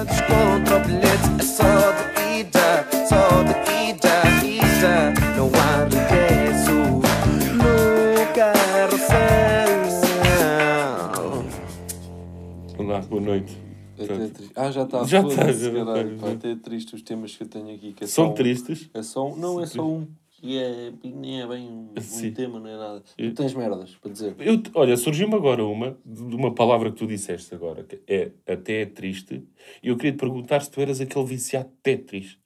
o bilhete, é só de ida, só de ida, ida. Não há regresso no carrossel. Olá, boa noite. É até triste. Ah, já está. Já está, está. pá, Até é triste os temas que eu tenho aqui. Que é São só um- tristes? É só um. Não, é só um. E é, nem é bem um, um tema, não é nada. Eu- Tu tens merdas para dizer. Eu, olha, surgiu-me agora uma, de uma palavra que tu disseste agora, que é até é triste, e eu queria te perguntar se tu eras aquele viciado Tetris.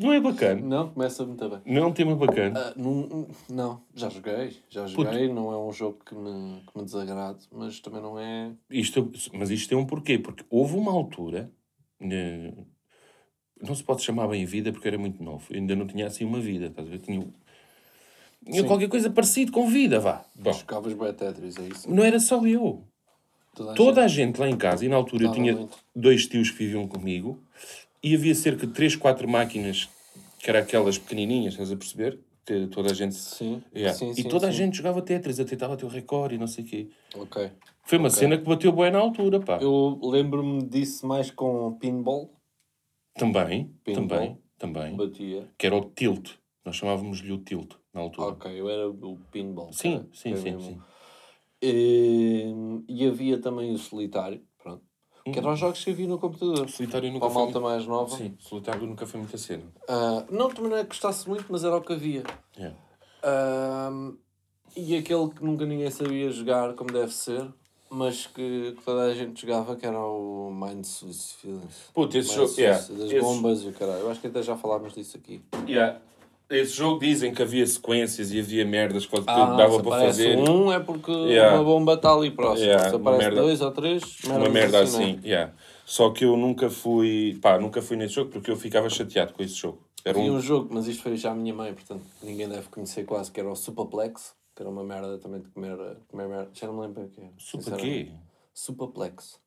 Não é bacana? Não, começa muito bem. Não é um tema bacana? Ah, não, não, já joguei. Já joguei. Não é um jogo que me, que me desagrade, mas também não é. Isto, mas isto tem um porquê, porque houve uma altura, eh, não se pode chamar bem vida porque era muito novo, eu ainda não tinha assim uma vida, estás a ver? Tinha, tinha qualquer coisa parecido com vida, vá. Bom, Jogavas bem Tetris, é isso? não era só eu. Toda a Toda gente. a gente lá em casa, e na altura eu tinha muito. dois tios que viviam comigo, e havia cerca de 3, 4 máquinas, que eram aquelas pequenininhas, estás a perceber? Que toda a gente... Sim, Yeah. sim, e sim, toda a sim. gente jogava Tetris, até estava ter o recorde e não sei o quê. Ok. Foi uma Ok. cena que bateu bem na altura, pá. Eu lembro-me disso mais com pinball. Também, também, também. Batia. Que era o tilt. Nós chamávamos-lhe o tilt, na altura. Ok, eu era o pinball. Sim, sim, sim, sim. E, e havia também o solitário, pronto. Que eram os jogos que havia no computador. Solitário nunca Para a foi malta muito... mais nova. Sim, solitário nunca foi muita cena. Ah, não, também não é que gostasse muito, mas era o que havia. Yeah. Ah, e aquele que nunca ninguém sabia jogar como deve ser, mas que, que toda a gente jogava, que era o Mind Suicide. Puta, esse Mind jogo... Yeah, Das esse- bombas e o caralho. Eu acho que até já falámos disso aqui. yeah. Esse jogo dizem que havia sequências e havia merdas que Ah, dava para fazer. um é porque Yeah. uma bomba está ali próximo. Yeah, se uma aparece merda- dois ou três, Uma merda não assim, é? yeah. Só que eu nunca fui... Pá, nunca fui nesse jogo porque eu ficava chateado com esse jogo. Era um... um jogo, mas isto foi já a minha mãe, portanto ninguém deve conhecer quase, que era o Superplex, que era uma merda também de comer, comer merda. Já não me lembro o que é. Super sinceramente. quê? Superplex.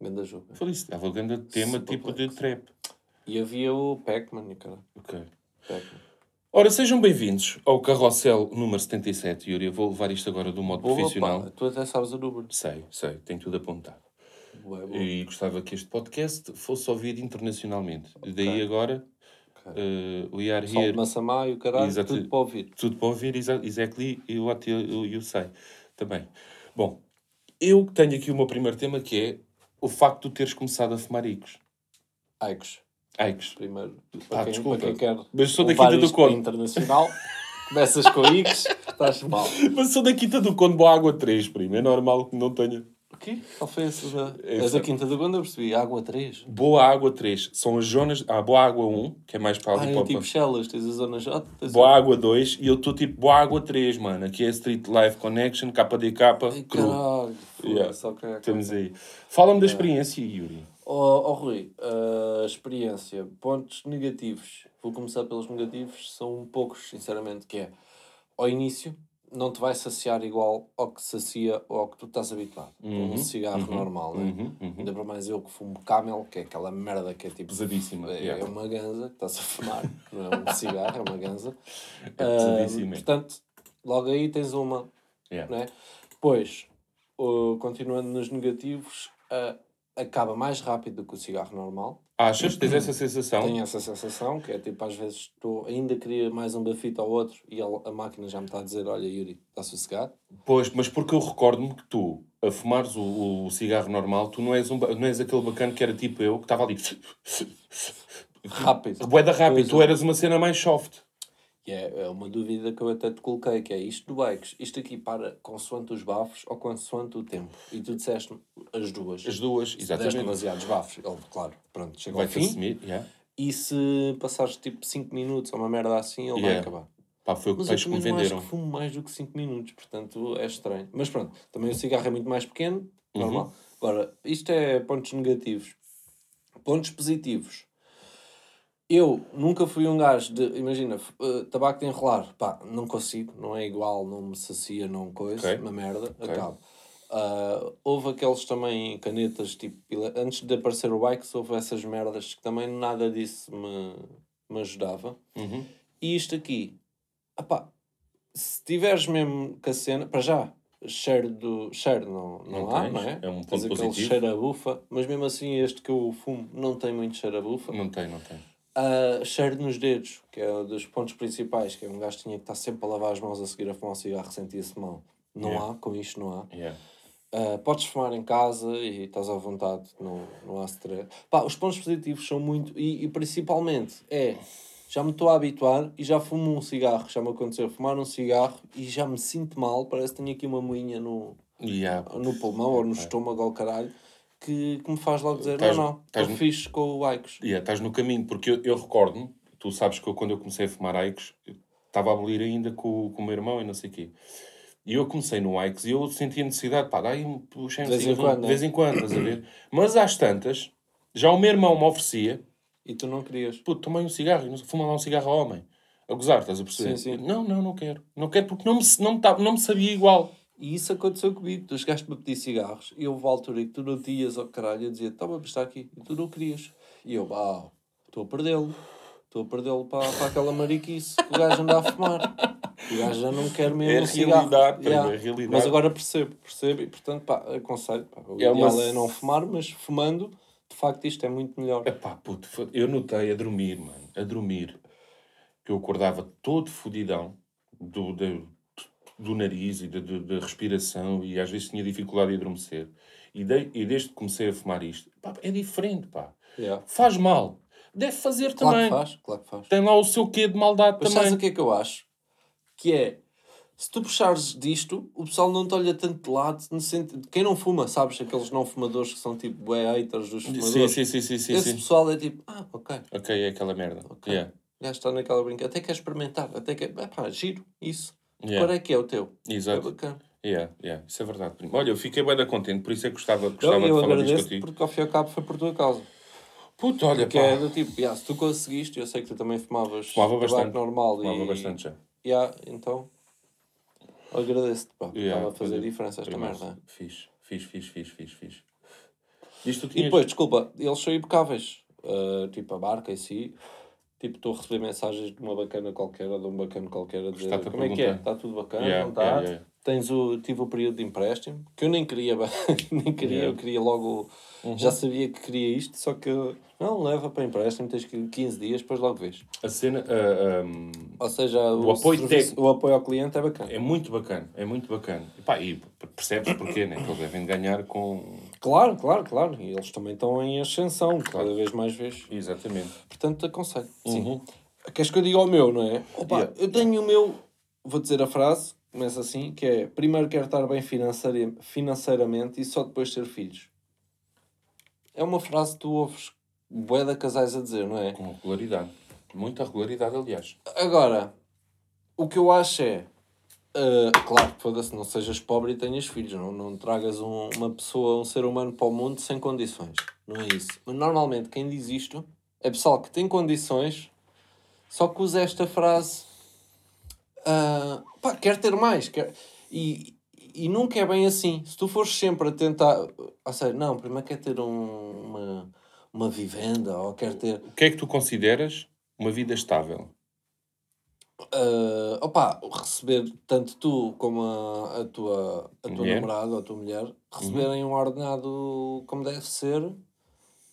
Grande jogo. Falei isso, dava grande tema tipo de trap. E havia o Pac-Man, e cara. Ok. Ora, sejam bem-vindos ao Carrossel número 77, Yuri. Eu vou levar isto agora do modo Boa, profissional. pá, tu até sabes o número. Sei, sei, tenho tudo apontado. E gostava que este podcast fosse ouvido internacionalmente. E daí agora, Ok. eh, we are Sol de here. Massamá e o caralho, Exato. tudo para ouvir. Tudo para ouvir, exa exactly, e what you, you, say. Também. Bom, eu tenho aqui o meu primeiro tema que é o facto de teres começado a fumar icos. Aicos, Aikos. primeiro. Ah, Para quem, desculpa. para quem quer Mas sou da Quinta do Conde. internacional, começas com Ix, estás mal. Mas sou da Quinta do Conde, boa água 3, primo. É normal que não tenha. Quê? Essa? Da... É És da Quinta Gonda, eu percebi. Água 3. Boa água 3 são as zonas. Ah, boa água 1, que é mais para Ah, ali é para tipo Shellas, tens a zona J. Boa água 2 e eu estou tipo boa água 3, mano. Aqui é Street Life Connection, KDK, Ai, cru. caralho. Yeah. Foda-se, ok, ok. Temos aí. Fala-me da experiência, Yuri. Ó oh, Rui, a experiência, pontos negativos. Vou começar pelos negativos, são poucos, sinceramente, que é ao início não te vai saciar igual ao que sacia ou ao que tu estás habituado. Uhum, um cigarro uhum, normal, né? uhum, uhum. Ainda para mais eu que fumo camel, que é aquela merda que é tipo. Pesadíssima, É, yeah. é uma ganza que estás a fumar, não é um cigarro, é uma ganza. É pesadíssima. portanto, logo aí tens uma Yeah. não é? Depois, o- continuando nos negativos, ah, acaba mais rápido do que o cigarro normal. Achas? Tens essa sensação? Tenho essa sensação, que é tipo, às vezes estou, ainda queria mais um bafito ao outro e a, a máquina já me está a dizer, olha Yuri, está sossegado. Pois, mas porque eu recordo-me que tu, a fumares o, o cigarro normal, tu não és, um, não és aquele bacana que era tipo eu, que estava ali. Rápido. Boeda rápido, Pois tu é. eras uma cena mais soft. E é, é uma dúvida que eu até te coloquei, que é isto do bikes, isto aqui para consoante os bafos ou consoante o tempo? E tu disseste as duas. As duas, Se deste exatamente. demasiados bafos, ele, claro, pronto, chega ao Vai-te fim. assumir, yeah. E se passares tipo 5 minutos ou uma merda assim, ele vai Yeah. acabar. Pá, foi o que Mas peixe que me venderam. que fumo mais do que 5 minutos, portanto é estranho. Mas pronto, também o cigarro é muito mais pequeno, Uhum. normal. Agora, isto é pontos negativos. Pontos positivos. Eu nunca fui um gajo de, imagina, eh, tabaco de enrolar, pá, não consigo, não é igual, não me sacia, não coisa, Ok. uma merda, Ok. acabo. Ah, houve aqueles também canetas, tipo, antes de aparecer o Bikes, houve essas merdas que também nada disso me, me ajudava. Uhum. E isto aqui, opá, se tiveres mesmo com a cena, para já, cheiro do. Cheiro não, não, Não há, tens, não é? é um ponto positivo. cheiro a bufa, mas mesmo assim este que eu fumo não tem muito cheiro a bufa. Não tem, não tem. Ah, cheiro nos dedos, que é um dos pontos principais, que é um gajo que tinha que estar sempre a lavar as mãos a seguir a fumar um cigarro, sentia-se mal. Não Yeah. há, com isto não há. Yeah. Uh, podes fumar em casa e estás à vontade, não, não há stress. Pá, os pontos positivos são muito. E, e principalmente é. Já me estou a habituar e já fumo um cigarro. Já me aconteceu fumar um cigarro e já me sinto mal. Parece que tenho aqui uma moinha no, Yeah. no pulmão ou no estômago ou caralho que, que me faz logo dizer: Estás- não, não, estás estou no- fixe com o Aicos. Yeah, estás no caminho, porque eu, eu recordo-me, tu sabes que eu, quando eu comecei a fumar Aikos, eu estava a abolir ainda com, com o meu irmão e não sei o quê. E eu comecei no Aikos e eu sentia necessidade, pá, dá aí um puxei um De vez em cigarrinho, quando, de né? vez em quando, estás a ver? Mas às tantas, já o meu irmão me oferecia, E tu não querias. pô, tomei um cigarro, fuma lá um cigarro ao homem. A gozar, estás a perceber? Sim, sim. Não, não, não quero. Não quero porque não me, não me, tá- não me sabia igual. E isso aconteceu comigo. Tu chegaste-me a pedir cigarros e houve a altura em que tu não tinhas ao caralho. Eu dizia: toma, está aqui. E tu não querias. E eu: ah, estou a perdê-lo. Estou a perdê-lo para, para aquela mariquice o gajo anda a fumar. O gajo já não quer mesmo É um cigarro. realidade, primo, é realidade. Mas agora percebo, percebo. E portanto, pá, aconselho. Pá, o É ideal uma- é não fumar, mas fumando, de facto, isto é muito melhor. Epá, puto, fo- eu notei a dormir, mano, a dormir, que eu acordava todo fodidão do, do, do nariz e da respiração e às vezes tinha dificuldade em adormecer. E, de, e desde que comecei a fumar isto, pá, é diferente, pá. Yeah. Faz mal. Deve fazer Claro também. que faz, claro que faz. Tem lá o seu quê de maldade Mas também. o que é que eu acho? Que é, se tu puxares disto, o pessoal não te olha tanto de lado, no sentido... Quem não fuma, sabes? Aqueles não fumadores que são tipo bué haters dos fumadores. sim, sim, sim, sim, Esse sim. pessoal é tipo, ah, ok, Ok, é aquela merda. Yeah, já está naquela brincadeira. Até quer experimentar, até quer... É pá, giro, isso. Yeah. Qual é que é o teu? É Exato. bacana. Yeah, yeah. Isso é verdade. primo. Olha, eu fiquei bem contente, por isso é que gostava, Eu, gostava de eu falar disto contigo. porque ao fim e ao cabo foi por tua causa. Puto, olha, Que pá. é do tipo, yeah, se tu conseguiste, eu sei que tu também fumavas Fumava bastante. normal Fumava e... bastante já. Yeah, então, agradeço-te, pá. Yeah, Estava a fazer diferença esta merda. Fiz, fiz, fiz, fiz, fiz, fiz. Isto tu E tinhas... depois, desculpa, eles são impecáveis. Uh, tipo, a marca em si. Tipo, estou a receber mensagens de uma bacana qualquer de um bacana qualquer a dizer como é que é? perguntar. Está tudo bacana? Yeah, não está? yeah, yeah. Tens o, tive o período de empréstimo, que eu nem queria, nem queria, eu queria logo, Uhum. já sabia que queria isto, só que não, leva para empréstimo, tens que 15 dias, depois logo vês. A cena ah, um, Ou seja, O apoio serviço- o apoio ao cliente é bacana. é muito bacana, é muito bacana. E, pá, e percebes porquê, né? Que eles devem ganhar com... Claro, claro, claro. E eles também estão em ascensão, cada vez mais vezes. Exatamente. Portanto, aconselho. Sim. Uhum. Queres que eu diga o meu, não é? Opa, Yeah. eu tenho o meu. Vou dizer a frase, começa assim: que é primeiro quero estar bem financeira- financeiramente e só depois ter filhos. É uma frase que tu ouves bué de casais a dizer, não é? Com regularidade. Muita regularidade, aliás. Agora, o que eu acho é. Ah, claro, foda-se, não sejas pobre e tenhas filhos, não, não tragas um- uma pessoa, um ser humano para o mundo sem condições. Não é isso. Mas normalmente quem diz isto é pessoal que tem condições, só que usa esta frase. ah, pá, quer ter mais. Quer... E, e nunca é bem assim. Se tu fores sempre a tentar. Ou seja, não, primeiro quer ter um- uma, uma vivenda ou quer ter. O que é que tu consideras uma vida estável? Uh, opa, receber tanto tu como a, a tua, a tua Mulher. namorada ou a tua mulher receberem um ordenado como deve ser.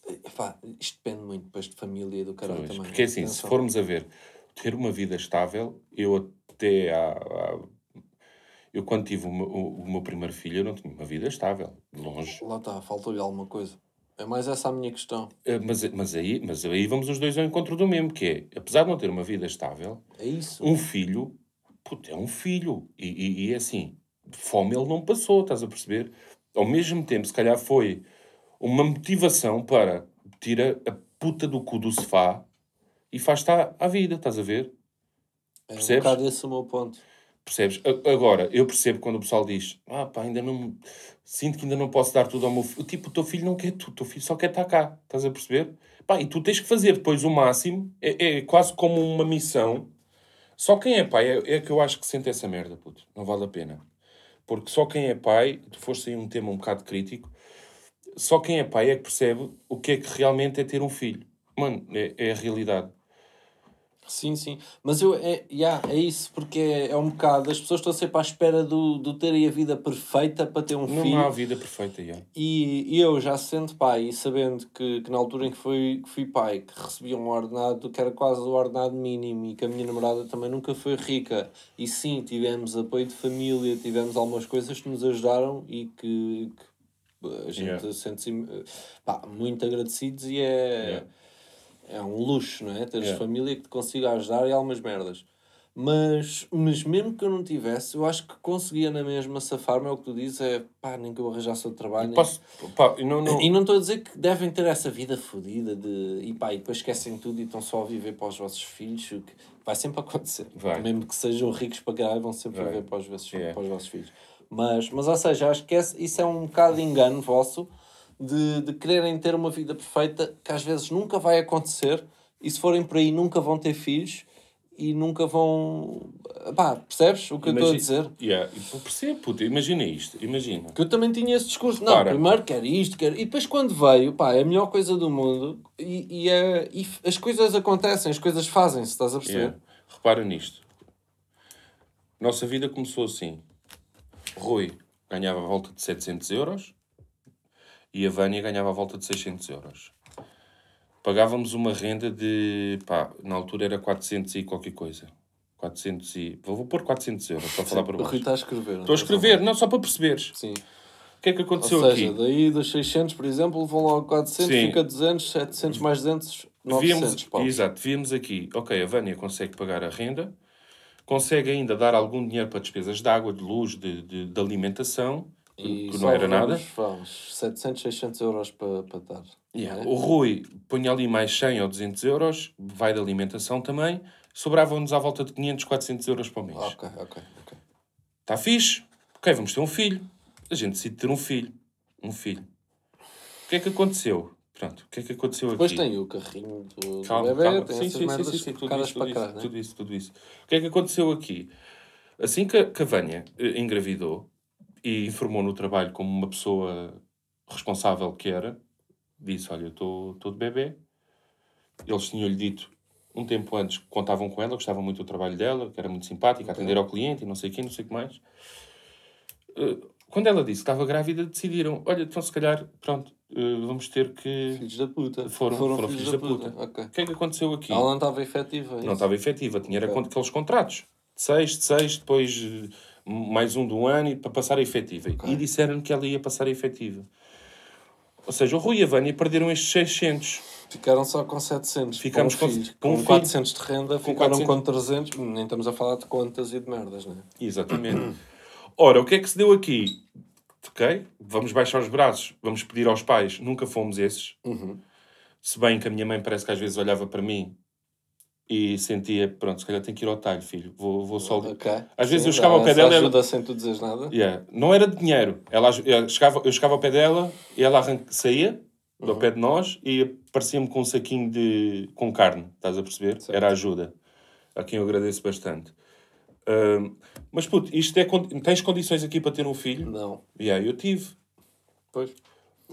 Epá, isto depende muito depois de família e do caralho Pois, também. porque assim, se formos a ver, ter uma vida estável, eu até há, há- eu quando tive o meu, o meu primeiro filho, eu não tinha uma vida estável, de longe. Lá está, faltou-lhe alguma coisa. É mais essa a minha questão. Eh, Mas, mas, aí, mas aí vamos os dois ao encontro do mesmo, que é, apesar de não ter uma vida estável, É isso. um filho, puto, é um filho. E, e, e é assim, fome ele não passou, estás a perceber? Ao mesmo tempo, se calhar foi uma motivação para tirar a puta do cu do sofá e faz-te à, à vida, estás a ver? É um percebes? bocado esse o meu ponto. Percebes? Agora, eu percebo quando o pessoal diz ah pá, ainda não... Sinto que ainda não posso dar tudo ao meu filho. Tipo, o teu filho não quer tudo. O teu filho só quer estar cá. Estás a perceber? Pá, e tu tens que fazer depois o máximo. É, é quase como uma missão. Só quem é pai é, é que eu acho que sente essa merda, puto. Não vale a pena. Porque só quem é pai... Tu foste aí um tema um bocado crítico. Só quem é pai é que percebe o que é que realmente é ter um filho. Mano, é, é a realidade. Sim, sim. Mas eu, é, yeah, é isso, porque é, é um bocado. As pessoas estão sempre à espera do, do terem a vida perfeita para ter um Não filho. há vida perfeita, já. E, e eu já sendo pai e sabendo que, que na altura em que fui, que fui pai, que recebia um ordenado que era quase o ordenado mínimo e que a minha namorada também nunca foi rica. E sim, tivemos apoio de família, tivemos algumas coisas que nos ajudaram e que, que a gente Yeah. sente-se pá, muito agradecidos e é, Yeah. É um luxo, não é? Teres Yeah. família que te consiga ajudar e algumas merdas. Mas, mas mesmo que eu não tivesse, eu acho que conseguia na mesma safar-me, é o que tu dizes, é pá, nem que eu arranjasse outro trabalho. nem- Posso, pá, e não, não, E não estou a dizer que devem ter essa vida fodida de e pá, e depois esquecem tudo e estão só a viver para os vossos filhos, o que vai sempre acontecer. Vai. Mesmo que sejam ricos para caralho, vão sempre Vai. viver para os, vossos, Yeah. para os vossos filhos. Mas, mas, ou seja, acho que esse, isso é um bocado de engano vosso de, de quererem ter uma vida perfeita que às vezes nunca vai acontecer e se forem por aí nunca vão ter filhos e nunca vão. Pá, percebes o que eu estou a dizer? Yeah, e percebo, puto, imagina isto, imagina. Que eu também tinha esse discurso. Não, Repara. primeiro quero isto, quero... E depois quando veio, pá, é a melhor coisa do mundo e, e, é, e as coisas acontecem, as coisas fazem-se, estás a perceber? Yeah. Repara nisto. Nossa vida começou assim. Rui ganhava a volta de 700 euros e a Vânia ganhava a volta de 600 euros. Pagávamos uma renda de, pá, na altura era 400 e qualquer coisa. 400 e... Vou vou pôr 400 euros para falar para O Rui baixo. está a escrever. não Estou a escrever, não, só para perceberes. Sim. O que é que aconteceu Ou seja, aqui? daí dos 600, por exemplo, vão logo 400, Sim. fica 200, 700 mais 200, 900 Víamos, exato, víamos aqui, ok, a Vânia consegue pagar a renda, consegue ainda dar algum dinheiro para despesas de água, de luz, de, de, de alimentação, que, que não era nada. Vamos, 700, 600 euros para, para dar. Yeah, é? O Rui põe ali mais 100 ou 200 euros, vai de alimentação também, sobravam-nos à volta de 500, 400 euros para o mês. Ok, ok, ok. Está fixe? Ok, vamos ter um filho. A gente decide ter um filho. Um filho. O que é que aconteceu? Pronto, o que é que aconteceu Depois aqui? tem o carrinho do, Calma, bebê, calma. tem Sim, sim, sim, sim, sim, tudo isso, tudo cá, isso, né? tudo isso, tudo isso. O que é que aconteceu aqui? Assim que a, que a Vânia eh, engravidou e informou no trabalho como uma pessoa responsável que era, disse, olha, eu estou de bebê. Eles tinham-lhe dito um tempo antes que contavam com ela, gostavam muito do trabalho dela, que era muito simpática, a atender ao cliente e não sei o quê, não sei o que mais. Eh, Quando ela disse que estava grávida, decidiram, olha, então se calhar, pronto, eh, vamos ter que... Filhos da puta. Foram, foram, filhos da puta. Ok. O que é que aconteceu aqui? Ela não estava efetiva. é Não estava efetiva, tinha era Ok. con- aqueles contratos. De seis, de seis, depois eh, mais um do ano para passar a efetiva. E disseram que ela ia passar a efetiva. Ou seja, o Rui e a Vânia perderam estes 600. Ficaram só com 700. Ficámos com, um com- filho. com um com filho. 400 de renda, ficaram 400. com 300. Nem estamos a falar de contas e de merdas, né? Exatamente. Ora, o que é que se deu aqui? Ok, vamos baixar os braços, vamos pedir aos pais. Nunca fomos esses. Uhum. Se bem que a minha mãe parece que às vezes olhava para mim e sentia, pronto, se calhar tenho que ir ao talho, filho. Vou, vou só... Ok. Às vezes Sim, eu chegava ao pé dela e ela- ajuda sem tu dizeres nada. Yeah. Não era de dinheiro. Ela, eu, chegava, eu chegava ao pé dela e ela arran- saía do Uhum. pé de nós e aparecia-me com um saquinho de, com carne. Estás a perceber? Certo. Era ajuda. A quem eu agradeço bastante. Mas puto, isto é, tens condições aqui para ter um filho? Não. Yeah, eu tive. Pois.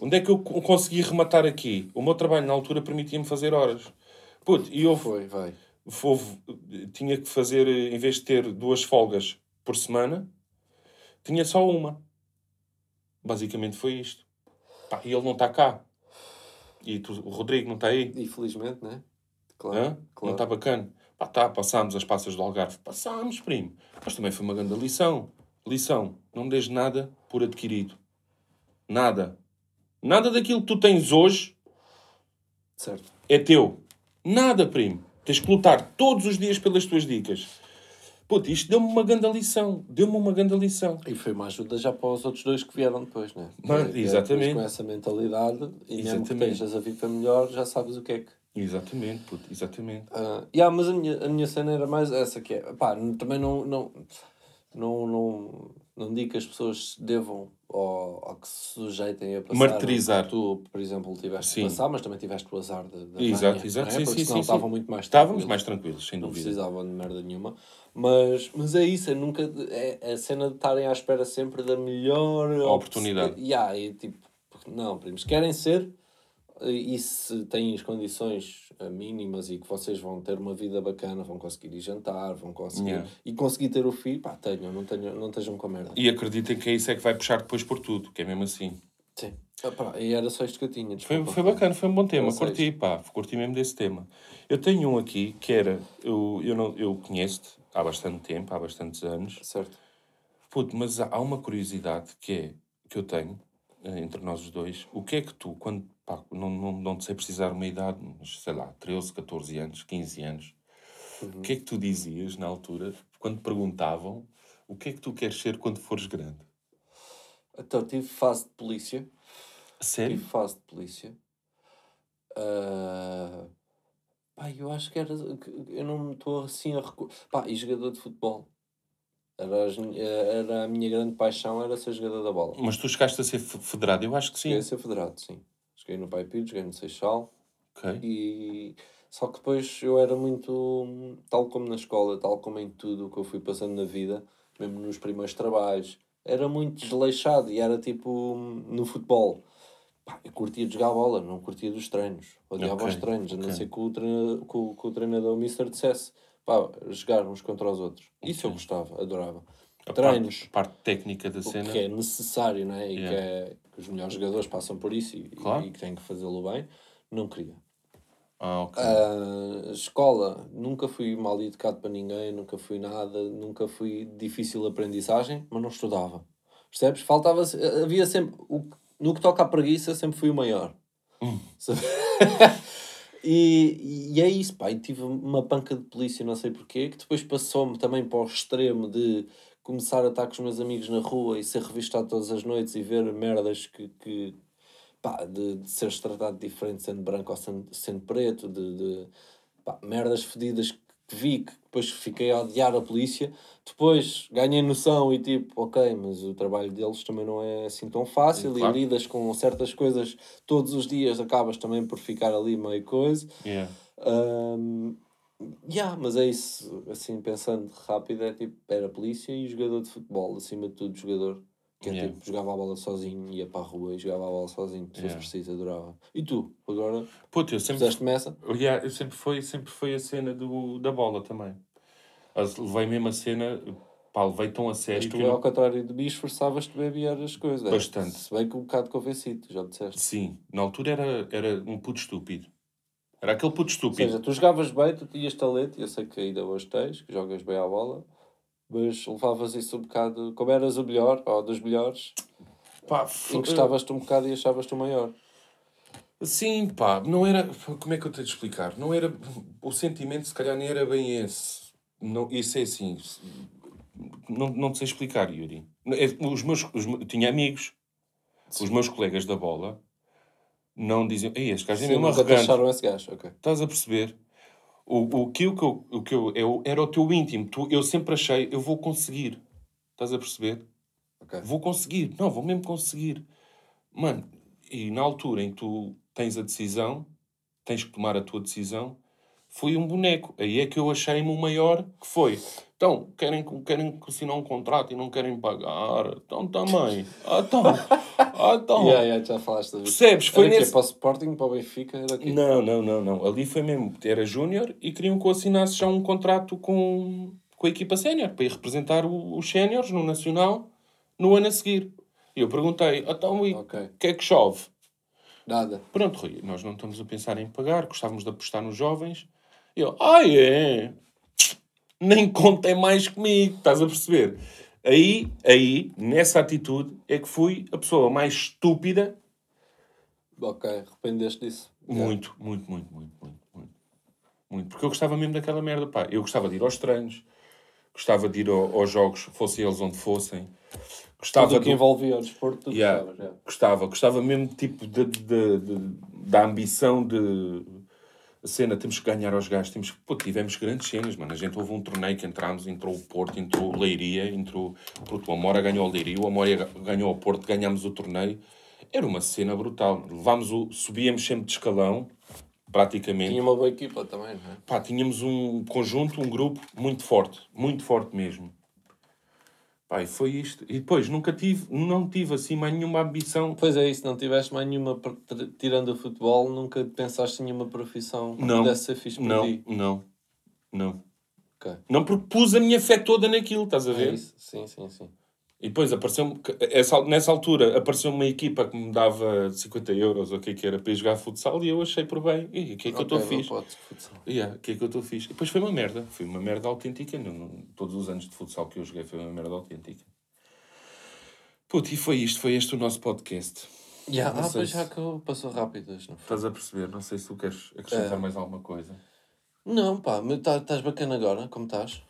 Onde é que eu co- consegui rematar aqui? O meu trabalho na altura permitia-me fazer horas. Puto, e eu Foi, vai. Houve- tinha que fazer, em vez de ter duas folgas por semana, tinha só uma. Basicamente foi isto. Pá, e ele não está cá. E tu- o Rodrigo não está aí. Infelizmente, né? Claro. Hã? Não claro. está bacana. Pá, tá, passámos as passas do Algarve. Passámos, primo. Mas também foi uma grande lição. Lição. Não me des nada por adquirido. Nada. Nada daquilo que tu tens hoje Certo. é teu. Nada, primo. Tens que lutar todos os dias pelas tuas dicas. Puto, isto deu-me uma grande lição. Deu-me uma grande lição. E foi uma ajuda já para os outros dois que vieram depois, né? Que é- é exatamente. Com essa mentalidade e mesmo que Exatamente. estejas a vida melhor, já sabes o que é que. Exatamente, puto, exatamente. Ah, yeah, mas a minha, a minha cena era mais essa que é. Pá, também não, não, não, não, não digo que as pessoas devam ou, ou que se sujeitem a passar. Martirizar. Tu, por exemplo, tiveste Sim. que passar, mas também tiveste o azar da. da Exato, exato, não é? sim, Porque sim, senão sim, estavam sim. muito mais Estávamos mais tranquilos, sem Não dúvida. precisavam de merda nenhuma. Mas, mas é isso, é nunca. É a cena de estarem à espera sempre da melhor Oportunidade. op- Yeah, e tipo, não, primos, querem ser, E se têm as condições eh, mínimas e que vocês vão ter uma vida bacana, vão conseguir ir jantar, vão conseguir. Yeah. E conseguir ter o filho, pá, tenham, não, tenham, não estejam com merda. E acreditem que é isso é que vai puxar depois por tudo, que é mesmo assim. Sim. Ah, pá, e era só isto que eu tinha. Foi, desculpa. foi bacana, foi um bom tema, Não curti, pá, curti mesmo desse tema. Eu tenho um aqui que era, eu, eu, não, eu conheço-te há bastante tempo, há bastantes anos, Certo. Puto, mas há há uma curiosidade que é, que eu tenho, eh, entre nós os dois, o que é que tu, quando, pá, não, não, não te sei precisar uma idade, mas sei lá, 13, 14 anos, 15 anos, o que é que tu dizias na altura, quando perguntavam, o que é que tu queres ser quando fores grande? Então, tive fase de polícia. Sério? Tive fase de polícia. Ah, pá, eu acho que era. Eu não me estou assim a recordar. Pá, e jogador de futebol. Era, as era a minha grande paixão, era ser jogador da bola. Mas tu chegaste a ser fe- federado? Eu acho que sim. Cheguei a ser federado, sim. Joguei no Pai Pires, joguei no Seixal. E... Só que depois eu era muito, tal como na escola, tal como em tudo o que eu fui passando na vida, mesmo nos primeiros trabalhos, era muito desleixado e era tipo no futebol. Pá, eu curtia de jogar bola, não curtia dos treinos. Odiava Ok, os treinos, a não ser que o, treina, que, o, que o treinador, o Mister, dissesse pá, jogar uns contra os outros. Isso eu gostava, adorava. A Treinos, Parte, parte técnica da cena. que é necessário, não é? E Yeah. que, é, os melhores jogadores passam por isso e, Claro. e que têm que fazê-lo bem, não queria. Ah, ok. Ah, escola, nunca fui mal educado para ninguém, nunca fui nada, nunca fui difícil aprendizagem, mas não estudava. Percebes? Faltava, havia sempre, o, no que toca à preguiça, sempre fui o maior. Sabe? e, e é isso, pá. E tive uma panca de polícia, não sei porquê, que depois passou-me também para o extremo de começar a estar com os meus amigos na rua e ser revistado todas as noites e ver merdas que, que pá, de, de seres tratado diferente sendo branco ou sendo, sendo preto, de, de pá, merdas fedidas que vi, que depois fiquei a odiar a polícia. Depois ganhei noção e tipo, ok, mas o trabalho deles também não é assim tão fácil Claro. e lidas com certas coisas todos os dias, acabas também por ficar ali meio coisa. Yeah. Um, yeah, mas é isso, assim, pensando rápido, é tipo, era polícia e jogador de futebol, acima de tudo jogador. Que é Yeah. tipo, jogava a bola sozinho, ia para a rua e jogava a bola sozinho, se Yeah. preciso, adorava. E tu, agora, Puto, eu sempre, fizeste essa? yeah, eu sempre foi, sempre foi a cena do, da bola também. As- Levei mesmo a cena, pá, levei tão a Mas sério tu, que ao não- contrário de mim, esforçavas-te bem a viar as coisas. Bastante. Se bem que um bocado convencido, já disseste. Sim, na altura era, era um puto estúpido. Era aquele puto Ou estúpido. seja, tu jogavas bem, tu tinhas talento, e eu sei que ainda hoje tens, que jogas bem à bola, mas levavas isso um bocado, como eras o melhor, ou dos melhores, Pá, encostavas-te um bocado e achavas-te o maior. Sim, pá, não era. Como é que eu tenho de explicar? Não era. O sentimento, se calhar, nem era bem esse. Não, isso é assim. Não, não te sei explicar, Yuri. É, Os meus, os, tinha amigos, os meus colegas da bola, não diziam. Ei, este gajo é mesmo arrogante. acharam esse gajo, ok. Estás a perceber? O, o, que, o que eu, o que eu, eu era o teu íntimo. Tu, eu sempre achei, eu vou conseguir. Estás a perceber? ok. Vou conseguir. Não, vou mesmo conseguir. Mano, e na altura em que tu tens a decisão, tens que tomar a tua decisão, foi um boneco. Aí é que eu achei-me o maior que foi. Então, querem, querem assinar um contrato e não querem pagar. Então também. Ah, então. Ah, então. Yeah, yeah, já falaste da. Percebes? Foi Era nesse... Para o Sporting, para o Benfica, era aqui. Não, não, não, não. Ali foi mesmo. Era júnior e queriam que eu assinasse já um contrato com, com a equipa sénior para ir representar o- os séniores no Nacional no ano a seguir. E eu perguntei, então, o Ok. que é que chove? Nada. Pronto, Rui, nós não estamos a pensar em pagar, gostávamos de apostar nos jovens. E eu, ah, é? Nem contem mais comigo, estás a perceber? Aí, aí, nessa atitude, é que fui a pessoa mais estúpida Ok, arrependeste disso. Muito, muito, muito, muito, muito, muito. Muito. Porque eu gostava mesmo daquela merda, pá. Eu gostava de ir aos treinos, gostava de ir ao- aos jogos, fossem eles onde fossem. Gostava Tudo o que de- envolvia o desporto, tu Yeah. gostavas, yeah. Gostava, gostava mesmo tipo de, de- de- da ambição de a cena, temos que ganhar aos gajos, temos que, pô, tivemos grandes cenas, mano. A gente houve um torneio que entramos, entrou o Porto, entrou o Leiria, entrou, pronto, o Amora ganhou o Leiria, o Amora ganhou o Porto, ganhámos o torneio. Era uma cena brutal. Levámos o, subíamos sempre de escalão, praticamente. Tinha uma boa equipa também, não é? Pá, tínhamos um conjunto, um grupo muito forte, muito forte mesmo. Pá, e foi isto. E depois, nunca tive, não tive assim mais nenhuma ambição. Pois é, isso, não tiveste mais nenhuma, tirando o futebol, nunca pensaste em nenhuma profissão que Não. pudesse ser fixe para Não, ti. não, não. Não porque pus a minha fé toda naquilo, estás a É ver? isso? Sim, sim, sim. E depois apareceu essa, nessa altura apareceu uma equipa que me dava 50 euros ou o que é que era para ir jogar futsal e eu achei por bem. E o que é que eu estou fixe? o. Yeah, que é que eu estou fixe? E depois foi uma merda. Foi uma merda autêntica. Não, todos os anos de futsal que eu joguei foi uma merda autêntica. Puto, e foi isto. Foi este o nosso podcast. Yeah, ah, pois se- já que eu- passou rápido hoje, não foi? Estás a perceber? Não sei se tu queres acrescentar É. mais alguma coisa. Não, pá, tá- estás bacana agora, como estás?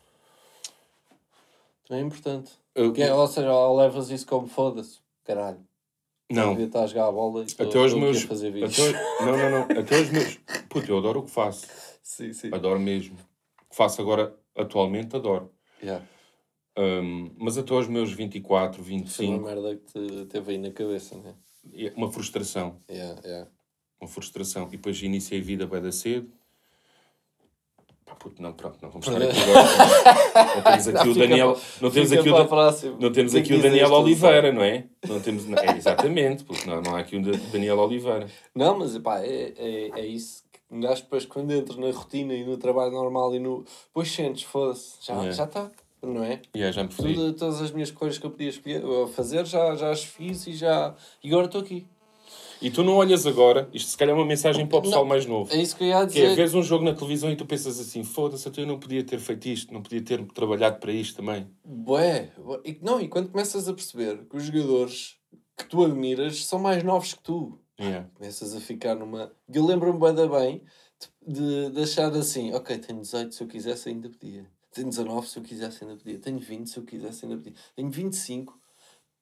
Também é importante. Eu- Que ou seja, ou levas isso como foda-se, caralho. não. Devia estar a jogar a bola e estou Até aqui meus. fazer vídeos. Até, aos- não, não, não. Até aos meus. Puto, eu adoro o que faço. Sim, sim. Adoro mesmo. O que faço agora, atualmente, adoro. Yeah. Hum, mas até aos meus 24, Foi uma 25, merda que te teve aí na cabeça, né? é uma frustração. Yeah, yeah. Uma frustração. E depois iniciei a vida bem da cedo. Pá, puto, não, pronto, não vamos estar aqui agora. Não temos aqui o Daniel. Não temos aqui o, não temos Tem aqui o Daniel isto, Oliveira, não é? Não temos, é exatamente, porque não, não há aqui um Da- Daniel Oliveira. Não, mas pá, é, é, é isso que um gajo depois quando entra na rotina e no trabalho normal e no. Depois sentes, foda-se, já É. já está, não é? Yeah, já me. Tudo, todas as minhas coisas que eu podia fazer já, já as fiz e já. E agora estou aqui. E tu não olhas agora, isto se calhar é uma mensagem para o pessoal Não. mais novo. É isso que eu ia Que é, dizer. vês um jogo na televisão e tu pensas assim, foda-se, eu não podia ter feito isto, não podia ter trabalhado para isto também. Bué. E, não, e quando começas a perceber que os jogadores que tu admiras são mais novos que tu, Yeah. começas a ficar numa. Eu lembro-me da bem de, de achar assim: ok, tenho 18, se eu quisesse ainda podia. Tenho 19, se eu quisesse ainda podia. Tenho 20, se eu quisesse ainda podia. Tenho 25.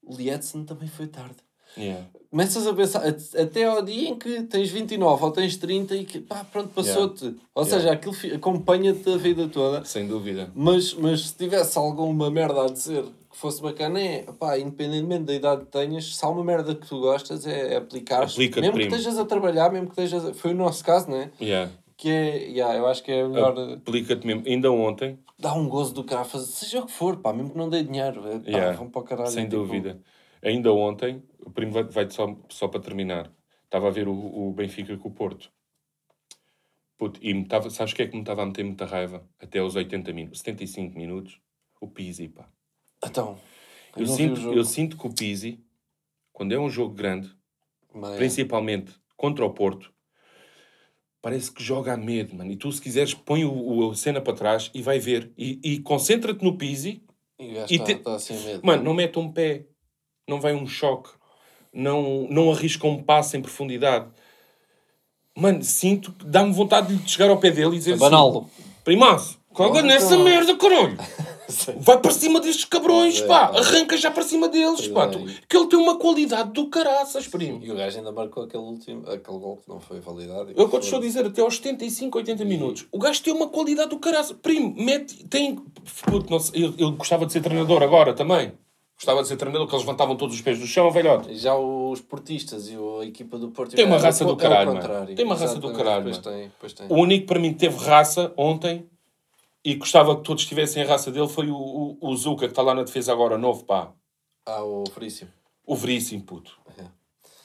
O Lietzen também foi tarde. Yeah. Começas a pensar, at- até ao dia em que tens 29 ou tens 30 e que pá, pronto, passou-te. Ou Yeah. seja, aquilo acompanha-te a vida toda. Sem dúvida. Mas, mas se tivesse alguma merda a dizer que fosse bacana, é pá, independentemente da idade que tenhas, se há uma merda que tu gostas, é aplicar. Aplica-te, mesmo que primo. estejas a trabalhar, mesmo que estejas. A... Foi o nosso caso, não é? Yeah. Que é, yeah, eu acho que é melhor. Aplica-te mesmo. Ainda ontem, Dá um gozo do cara, fazer, seja o que for, pá, mesmo que não dê dinheiro, é, pá, Yeah. vão para o caralho. sem tipo, dúvida. Ainda ontem, o primo vai, vai só, só para terminar. Estava a ver o, o Benfica com o Porto. Puto, e me tava, sabes o que é que me estava a meter muita raiva? Até aos 80 minutos, 75 minutos, o Pizzi, pá. Então, eu, Eu sinto, eu sinto que o Pizzi, quando é um jogo grande, principalmente contra o Porto, parece que joga a medo, mano. E tu, se quiseres, põe o, o- a cena para trás e vai ver. E, e concentra-te no Pizzi. E e está te- tá assim medo. Mano, não mete um pé. Não vai um choque. Não, não arrisca um passo em profundidade. Mano, sinto que dá-me vontade de chegar ao pé dele e dizer Abaná-lo. assim... Primaço, caga nessa merda, caralho. Vai para cima destes cabrões, é, pá. pá. Arranca já para cima deles, Pois pá. é. Tu- Que ele tem uma qualidade do caraças, primo. E o gajo ainda marcou aquele último, aquele gol que não foi validado. Eu quando estou a dizer até aos 75, 80 minutos, o gajo tem uma qualidade do caraças. Primo, mete, tem... Puto, não sei, eu, eu gostava de ser treinador agora também. Gostava de ser treinador, que eles levantavam todos os pés do chão, velhote. Já os portistas e a equipa do Porto... Tem uma raça do caralho, mano. Tem uma raça do caralho, Pois tem, pois tem. O único para mim que teve raça ontem e gostava que todos tivessem a raça dele foi o, o, o Zuka, que está lá na defesa agora, novo, pá. Ah, o Veríssimo. O Veríssimo, puto. É.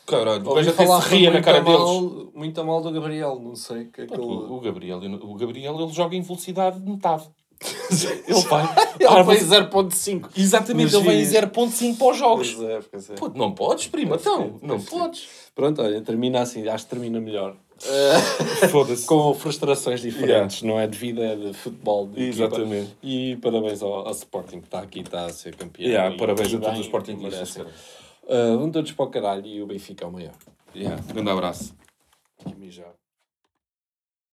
Caralho, o gajo até se ria na cara a deles. mal, Muito a mal do Gabriel, não sei. Que é aquele... O, o Gabriel, o Gabriel, ele joga em velocidade de metade. ele vai. Ele mas- 0.5. Exatamente, ele vai em giros. 0.5 para os jogos. Pois é, pois é. Puto, não podes, prima, então. sim, Não sim. podes. Pronto, olha, termina assim. Acho que termina melhor. Foda-se. Com frustrações diferentes, não é de vida, é de futebol. de equipa. Exatamente. E parabéns ao, ao Sporting que está aqui, está a ser campeão. Yeah, parabéns a todos os Sportingistas. merecem. cara. Ah, vão todos para o caralho e o Benfica é o maior. Yeah, grande abraço. E mijar.